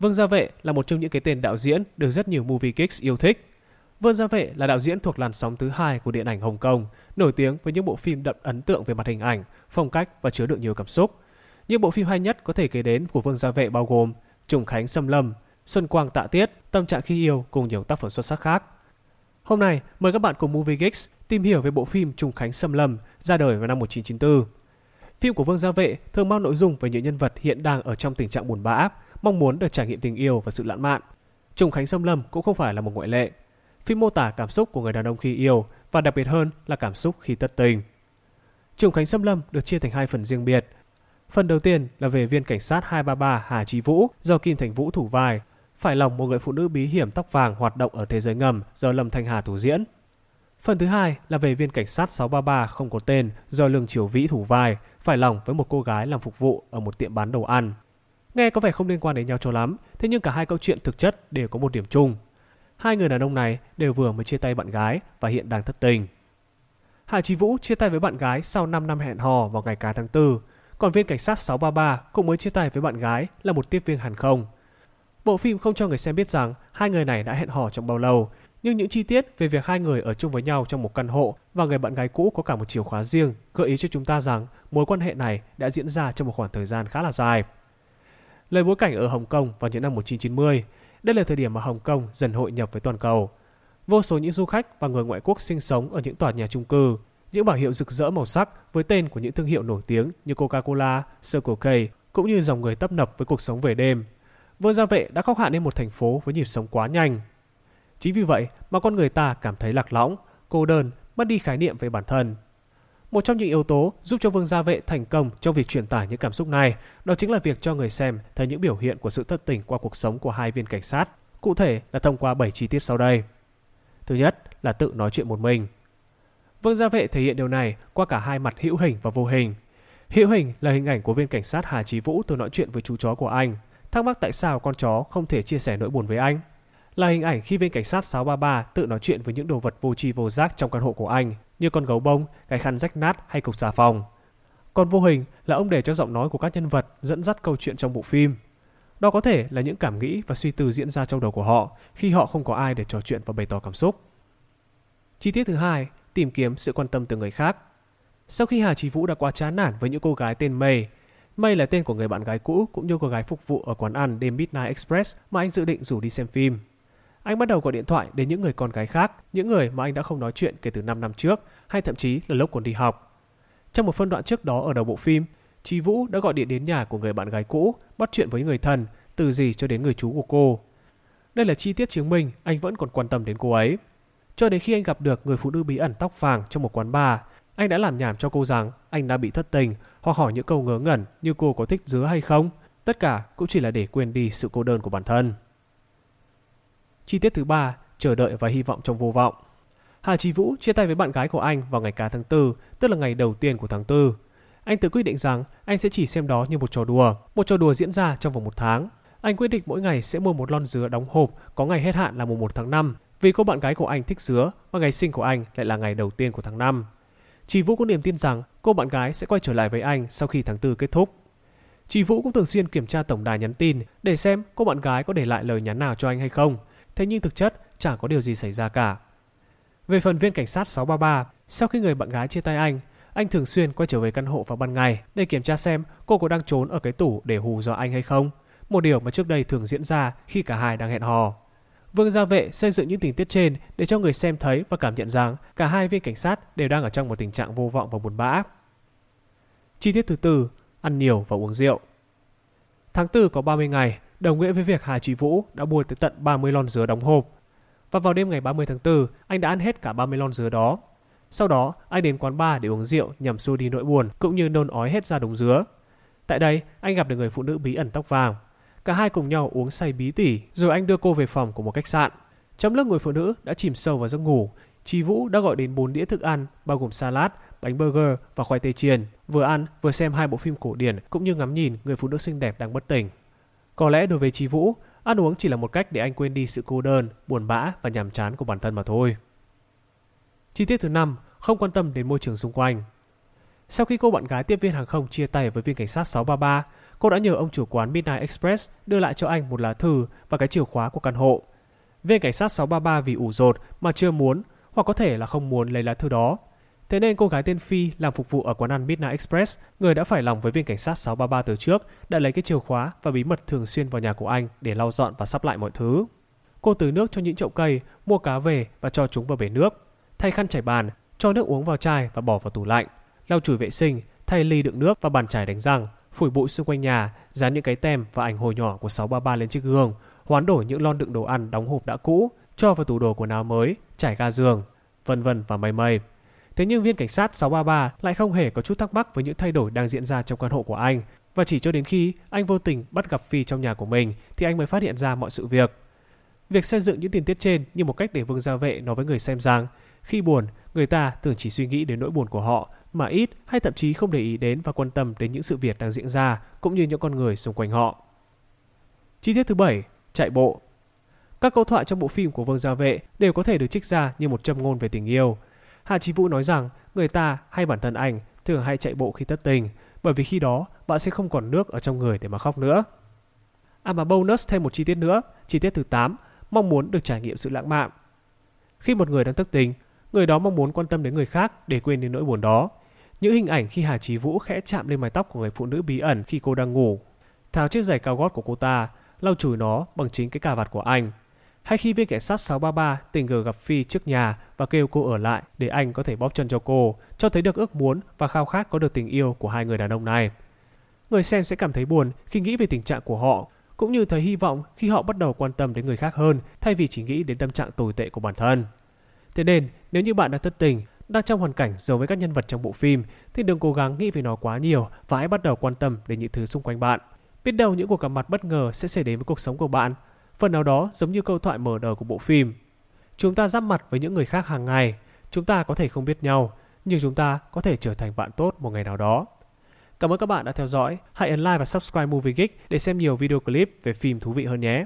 Vương Gia Vệ là một trong những cái tên đạo diễn được rất nhiều movie geeks yêu thích. Vương Gia Vệ là đạo diễn thuộc làn sóng thứ hai của điện ảnh Hồng Kông, nổi tiếng với những bộ phim đậm ấn tượng về mặt hình ảnh, phong cách và chứa đựng nhiều cảm xúc. Những bộ phim hay nhất có thể kể đến của Vương Gia Vệ bao gồm Trùng Khánh Xâm Lâm, Xuân Quang Tạ Tiết, Tâm trạng khi yêu cùng nhiều tác phẩm xuất sắc khác. Hôm nay, mời các bạn cùng Movie Geeks tìm hiểu về bộ phim Trùng Khánh Xâm Lâm ra đời vào năm 1994. Phim của Vương Gia Vệ thường mang nội dung về những nhân vật hiện đang ở trong tình trạng buồn bã, mong muốn được trải nghiệm tình yêu và sự lãng mạn. Trùng Khánh sâm Lâm cũng không phải là một ngoại lệ. Phim mô tả cảm xúc của người đàn ông khi yêu và đặc biệt hơn là cảm xúc khi tất tình. Trùng Khánh sâm Lâm được chia thành hai phần riêng biệt. Phần đầu tiên là về viên cảnh sát 233 Hà Chí Vũ do Kim Thành Vũ thủ vai, phải lòng một người phụ nữ bí hiểm tóc vàng hoạt động ở thế giới ngầm do Lâm Thanh Hà thủ diễn. Phần thứ hai là về viên cảnh sát 633 không có tên do Lương Triều Vĩ thủ vai, phải lòng với một cô gái làm phục vụ ở một tiệm bán đồ ăn. Nghe có vẻ không liên quan đến nhau cho lắm, thế nhưng cả hai câu chuyện thực chất đều có một điểm chung. Hai người đàn ông này đều vừa mới chia tay bạn gái và hiện đang thất tình. Hà Chí Vũ chia tay với bạn gái sau 5 năm hẹn hò vào ngày cá tháng 4, còn viên cảnh sát 633 cũng mới chia tay với bạn gái là một tiếp viên hàng không. Bộ phim không cho người xem biết rằng hai người này đã hẹn hò trong bao lâu, nhưng những chi tiết về việc hai người ở chung với nhau trong một căn hộ và người bạn gái cũ có cả một chìa khóa riêng gợi ý cho chúng ta rằng mối quan hệ này đã diễn ra trong một khoảng thời gian khá là dài. Lời bối cảnh ở Hồng Kông vào những năm 1990, đây là thời điểm mà Hồng Kông dần hội nhập với toàn cầu. Vô số những du khách và người ngoại quốc sinh sống ở những tòa nhà chung cư, những bảng hiệu rực rỡ màu sắc với tên của những thương hiệu nổi tiếng như Coca-Cola, Circle K, cũng như dòng người tấp nập với cuộc sống về đêm. Vương Gia Vệ đã khóc hạn nên một thành phố với nhịp sống quá nhanh. Chính vì vậy mà con người ta cảm thấy lạc lõng, cô đơn, mất đi khái niệm về bản thân. Một trong những yếu tố giúp cho Vương Gia Vệ thành công trong việc truyền tải những cảm xúc này, đó chính là việc cho người xem thấy những biểu hiện của sự thất tình qua cuộc sống của hai viên cảnh sát, cụ thể là thông qua 7 chi tiết sau đây. Thứ nhất là tự nói chuyện một mình. Vương Gia Vệ thể hiện điều này qua cả hai mặt hữu hình và vô hình. Hữu hình là hình ảnh của viên cảnh sát Hà Chí Vũ từ nói chuyện với chú chó của anh, thắc mắc tại sao con chó không thể chia sẻ nỗi buồn với anh. Là hình ảnh khi viên cảnh sát 633 tự nói chuyện với những đồ vật vô tri vô giác trong căn hộ của anh, như con gấu bông, cái khăn rách nát hay cục xà phòng. Còn vô hình là ông để cho giọng nói của các nhân vật dẫn dắt câu chuyện trong bộ phim. Đó có thể là những cảm nghĩ và suy tư diễn ra trong đầu của họ khi họ không có ai để trò chuyện và bày tỏ cảm xúc. Chi tiết thứ hai, tìm kiếm sự quan tâm từ người khác. Sau khi Hà Chí Vũ đã quá chán nản với những cô gái tên May, May là tên của người bạn gái cũ cũng như cô gái phục vụ ở quán ăn đêm Midnight Express mà anh dự định rủ đi xem phim. Anh bắt đầu gọi điện thoại đến những người con gái khác, những người mà anh đã không nói chuyện kể từ 5 năm trước, hay thậm chí là lúc còn đi học. Trong một phân đoạn trước đó ở đầu bộ phim, Chi Vũ đã gọi điện đến nhà của người bạn gái cũ, bắt chuyện với người thân, từ gì cho đến người chú của cô. Đây là chi tiết chứng minh anh vẫn còn quan tâm đến cô ấy. Cho đến khi anh gặp được người phụ nữ bí ẩn tóc vàng trong một quán bar, anh đã làm nhảm cho cô rằng anh đã bị thất tình hoặc hỏi những câu ngớ ngẩn như cô có thích dứa hay không. Tất cả cũng chỉ là để quên đi sự cô đơn của bản thân. Chi tiết thứ ba, chờ đợi và hy vọng trong vô vọng. Hà Chí Vũ chia tay với bạn gái của anh vào ngày cá tháng 4, tức là ngày đầu tiên của tháng 4. Anh tự quyết định rằng anh sẽ chỉ xem đó như một trò đùa, một trò đùa diễn ra trong vòng một tháng. Anh quyết định mỗi ngày sẽ mua một lon dứa đóng hộp có ngày hết hạn là mùng 1 tháng 5 vì cô bạn gái của anh thích dứa và ngày sinh của anh lại là ngày đầu tiên của tháng 5. Chị Vũ có niềm tin rằng cô bạn gái sẽ quay trở lại với anh sau khi tháng 4 kết thúc. Chị Vũ cũng thường xuyên kiểm tra tổng đài nhắn tin để xem cô bạn gái có để lại lời nhắn nào cho anh hay không. Thế nhưng thực chất chẳng có điều gì xảy ra cả. Về phần viên cảnh sát 633, sau khi người bạn gái chia tay anh, anh thường xuyên quay trở về căn hộ vào ban ngày để kiểm tra xem cô có đang trốn ở cái tủ để hù dọa anh hay không. Một điều mà trước đây thường diễn ra khi cả hai đang hẹn hò. Vương Gia Vệ xây dựng những tình tiết trên để cho người xem thấy và cảm nhận rằng cả hai viên cảnh sát đều đang ở trong một tình trạng vô vọng và buồn bã. Chi tiết thứ tư, ăn nhiều và uống rượu. Tháng 4 có 30 ngày, đồng nghĩa với việc Hà Trí Vũ đã mua tới tận 30 lon dứa đóng hộp. Và vào đêm ngày 30 tháng 4, anh đã ăn hết cả 30 lon dứa đó. Sau đó, anh đến quán bar để uống rượu nhằm xua đi nỗi buồn cũng như nôn ói hết ra đống dứa. Tại đây, anh gặp được người phụ nữ bí ẩn tóc vàng Cả hai cùng nhau uống say bí tỉ, rồi anh đưa cô về phòng của một khách sạn. Trong lúc người phụ nữ đã chìm sâu vào giấc ngủ, Chi Vũ đã gọi đến 4 đĩa thức ăn, bao gồm salad, bánh burger và khoai tây chiên. Vừa ăn, vừa xem hai bộ phim cổ điển cũng như ngắm nhìn người phụ nữ xinh đẹp đang bất tỉnh. Có lẽ đối với Chi Vũ, ăn uống chỉ là một cách để anh quên đi sự cô đơn, buồn bã và nhàm chán của bản thân mà thôi. Chi tiết thứ năm, không quan tâm đến môi trường xung quanh. Sau khi cô bạn gái tiếp viên hàng không chia tay với viên cảnh sát 633, cô đã nhờ ông chủ quán Midnight Express đưa lại cho anh một lá thư và cái chìa khóa của căn hộ. Viên cảnh sát 633 vì ủ rột mà chưa muốn hoặc có thể là không muốn lấy lá thư đó. Thế nên cô gái tên Phi làm phục vụ ở quán ăn Midnight Express, người đã phải lòng với viên cảnh sát 633 từ trước, đã lấy cái chìa khóa và bí mật thường xuyên vào nhà của anh để lau dọn và sắp lại mọi thứ. Cô tưới nước cho những chậu cây, mua cá về và cho chúng vào bể nước. Thay khăn chải bàn, cho nước uống vào chai và bỏ vào tủ lạnh. Lau chùi vệ sinh, thay ly đựng nước và bàn chải đánh răng, phủi bụi xung quanh nhà, dán những cái tem và ảnh hồi nhỏ của 633 lên chiếc gương, hoán đổi những lon đựng đồ ăn đóng hộp đã cũ, cho vào tủ đồ quần áo mới, trải ga giường, vân vân và mây mây. Thế nhưng viên cảnh sát 633 lại không hề có chút thắc mắc với những thay đổi đang diễn ra trong căn hộ của anh, và chỉ cho đến khi anh vô tình bắt gặp Phi trong nhà của mình thì anh mới phát hiện ra mọi sự việc. Việc xây dựng những tình tiết trên như một cách để Vương Gia Vệ nói với người xem rằng khi buồn, người ta thường chỉ suy nghĩ đến nỗi buồn của họ mà ít hay thậm chí không để ý đến và quan tâm đến những sự việc đang diễn ra cũng như những con người xung quanh họ. Chi tiết thứ bảy, chạy bộ. Các câu thoại trong bộ phim của Vương Gia Vệ đều có thể được trích ra như một châm ngôn về tình yêu. Hà Chí Vũ nói rằng người ta hay bản thân anh thường hay chạy bộ khi thất tình, bởi vì khi đó bạn sẽ không còn nước ở trong người để mà khóc nữa. À mà bonus thêm một chi tiết nữa, chi tiết thứ 8, mong muốn được trải nghiệm sự lãng mạn. Khi một người đang thất tình, người đó mong muốn quan tâm đến người khác để quên đi nỗi buồn đó. Những hình ảnh khi Hà Chí Vũ khẽ chạm lên mái tóc của người phụ nữ bí ẩn khi cô đang ngủ, tháo chiếc giày cao gót của cô ta, lau chùi nó bằng chính cái cà vạt của anh. Hay khi viên cảnh sát 633 tình cờ gặp Phi trước nhà và kêu cô ở lại để anh có thể bóp chân cho cô, cho thấy được ước muốn và khao khát có được tình yêu của hai người đàn ông này. Người xem sẽ cảm thấy buồn khi nghĩ về tình trạng của họ, cũng như thấy hy vọng khi họ bắt đầu quan tâm đến người khác hơn thay vì chỉ nghĩ đến tâm trạng tồi tệ của bản thân. Thế nên, nếu như bạn đã thất tình, đang trong hoàn cảnh giống với các nhân vật trong bộ phim, thì đừng cố gắng nghĩ về nó quá nhiều và hãy bắt đầu quan tâm đến những thứ xung quanh bạn. Biết đâu những cuộc gặp mặt bất ngờ sẽ xảy đến với cuộc sống của bạn. Phần nào đó giống như câu thoại mở đầu của bộ phim. Chúng ta giáp mặt với những người khác hàng ngày. Chúng ta có thể không biết nhau, nhưng chúng ta có thể trở thành bạn tốt một ngày nào đó. Cảm ơn các bạn đã theo dõi. Hãy ấn like và subscribe Movie Geek để xem nhiều video clip về phim thú vị hơn nhé.